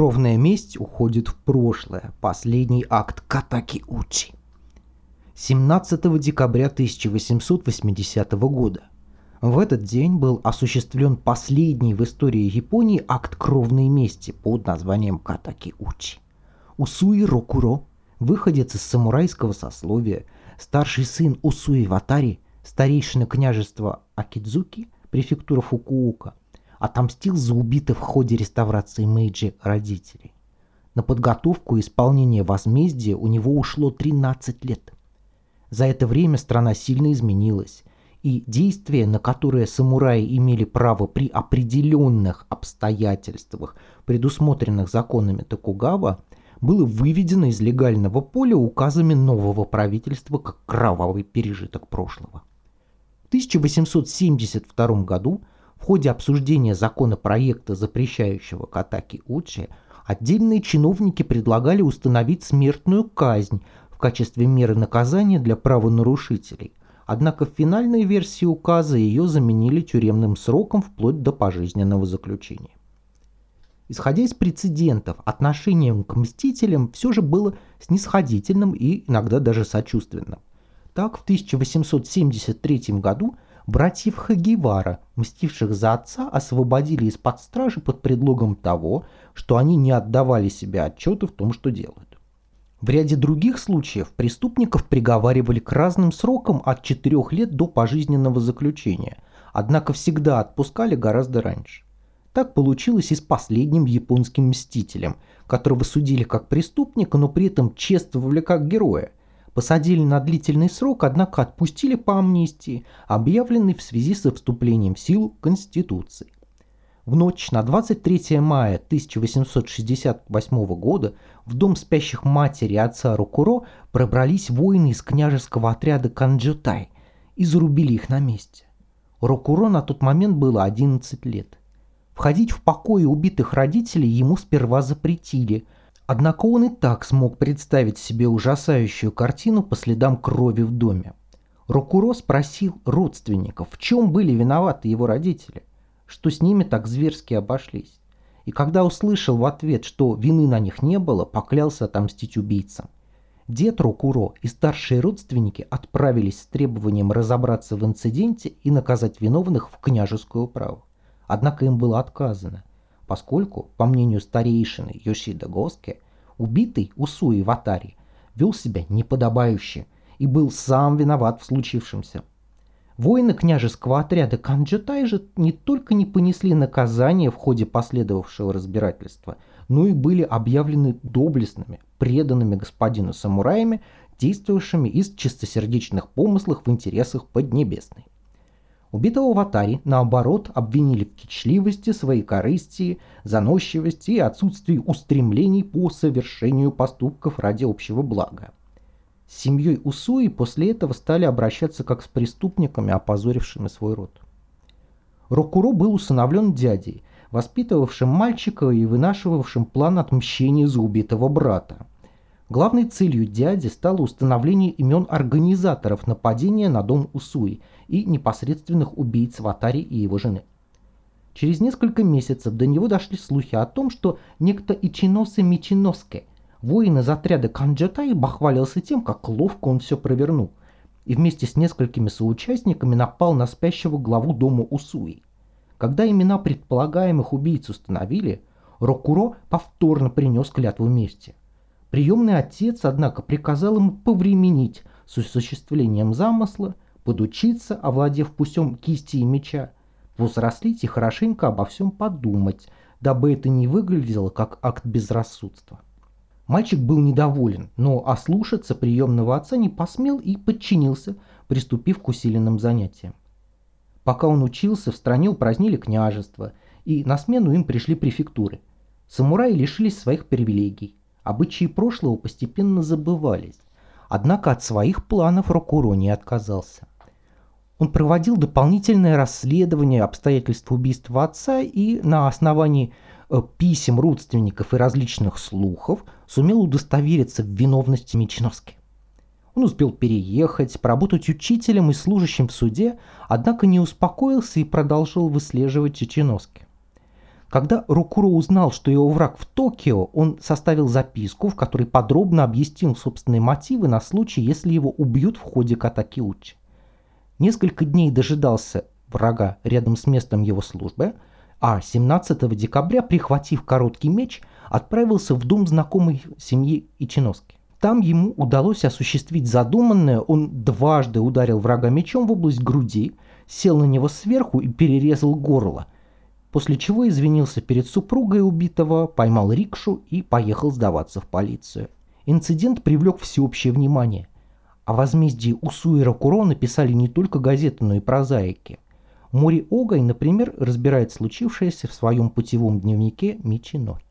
Кровная месть уходит в прошлое. Последний акт Катаки Учи. 17 декабря 1880 года. В этот день был осуществлен последний в истории Японии акт кровной мести под названием Катаки Учи. Усуи Рокуро, выходец из самурайского сословия, старший сын Усуи Ватари, старейшина княжества Акидзуки, префектура Фукуока, отомстил за убитых в ходе реставрации Мэйджи родителей. На подготовку и исполнение возмездия у него ушло 13 лет. За это время страна сильно изменилась, и действия, на которые самураи имели право при определенных обстоятельствах, предусмотренных законами Токугава, было выведено из легального поля указами нового правительства как кровавый пережиток прошлого. В 1872 году в ходе обсуждения законопроекта, запрещающего катаки Учи, отдельные чиновники предлагали установить смертную казнь в качестве меры наказания для правонарушителей. Однако в финальной версии указа ее заменили тюремным сроком вплоть до пожизненного заключения. Исходя из прецедентов, отношение к мстителям все же было снисходительным и иногда даже сочувственным. Так, в 1873 году братьев Хагивара, мстивших за отца, освободили из-под стражи под предлогом того, что они не отдавали себе отчета в том, что делают. В ряде других случаев преступников приговаривали к разным срокам от 4 лет до пожизненного заключения, однако всегда отпускали гораздо раньше. Так получилось и с последним японским мстителем, которого судили как преступника, но при этом чествовали как героя. Посадили на длительный срок, однако отпустили по амнистии, объявленной в связи со вступлением в силу Конституции. В ночь на 23 мая 1868 года в дом спящих матери и отца Рокуро пробрались воины из княжеского отряда Канджутай и зарубили их на месте. Рокуро на тот момент было 11 лет. Входить в покои убитых родителей ему сперва запретили, однако он и так смог представить себе ужасающую картину по следам крови в доме. Рокуро спросил родственников, в чем были виноваты его родители, что с ними так зверски обошлись. И когда услышал в ответ, что вины на них не было, поклялся отомстить убийцам. Дед Рокуро и старшие родственники отправились с требованием разобраться в инциденте и наказать виновных в княжескую управу. Однако им было отказано, поскольку, по мнению старейшины Йошида Госке, убитый Усуи Ватари вел себя неподобающе и был сам виноват в случившемся. Воины княжеского отряда Канджатай же не только не понесли наказание в ходе последовавшего разбирательства, но и были объявлены доблестными, преданными господину самураями, действовавшими из чистосердечных помыслов в интересах Поднебесной. Убитого Ватари, наоборот, обвинили в кичливости, своей корысти, заносчивости и отсутствии устремлений по совершению поступков ради общего блага. С семьей Усуи после этого стали обращаться как с преступниками, опозорившими свой род. Рокуро был усыновлен дядей, воспитывавшим мальчика и вынашивавшим план отмщения за убитого брата. Главной целью дяди стало установление имен организаторов нападения на дом Усуи и непосредственных убийц Ватари и его жены. Через несколько месяцев до него дошли слухи о том, что некто Ичиносе Мичиноске, воин из отряда Канджатай, бахвалился тем, как ловко он все провернул, и вместе с несколькими соучастниками напал на спящего главу дома Усуи. Когда имена предполагаемых убийц установили, Рокуро повторно принес клятву мести. Приемный отец, однако, приказал ему повременить с осуществлением замысла, подучиться, овладев путем кисти и меча, возрослить и хорошенько обо всем подумать, дабы это не выглядело как акт безрассудства. Мальчик был недоволен, но ослушаться приемного отца не посмел и подчинился, приступив к усиленным занятиям. Пока он учился, в стране упразднили княжество, и на смену им пришли префектуры. Самураи лишились своих привилегий. Обычаи прошлого постепенно забывались. Однако от своих планов Рокуро не отказался. Он проводил дополнительное расследование обстоятельств убийства отца и на основании э, писем родственников и различных слухов сумел удостовериться в виновности Мичиновски. Он успел переехать, поработать учителем и служащим в суде, однако не успокоился и продолжил выслеживать Чеченовски. Когда Рукуро узнал, что его враг в Токио, он составил записку, в которой подробно объяснил собственные мотивы на случай, если его убьют в ходе Катакиучи. Несколько дней дожидался врага рядом с местом его службы, а 17 декабря, прихватив короткий меч, отправился в дом знакомой семьи Ичиноски. Там ему удалось осуществить задуманное, он дважды ударил врага мечом в область груди, сел на него сверху и перерезал горло, после чего извинился перед супругой убитого, поймал рикшу и поехал сдаваться в полицию. Инцидент привлек всеобщее внимание. О возмездии Усуира Куро написали не только газеты, но и прозаики. Мори Огай, например, разбирает случившееся в своем путевом дневнике Мичиноки.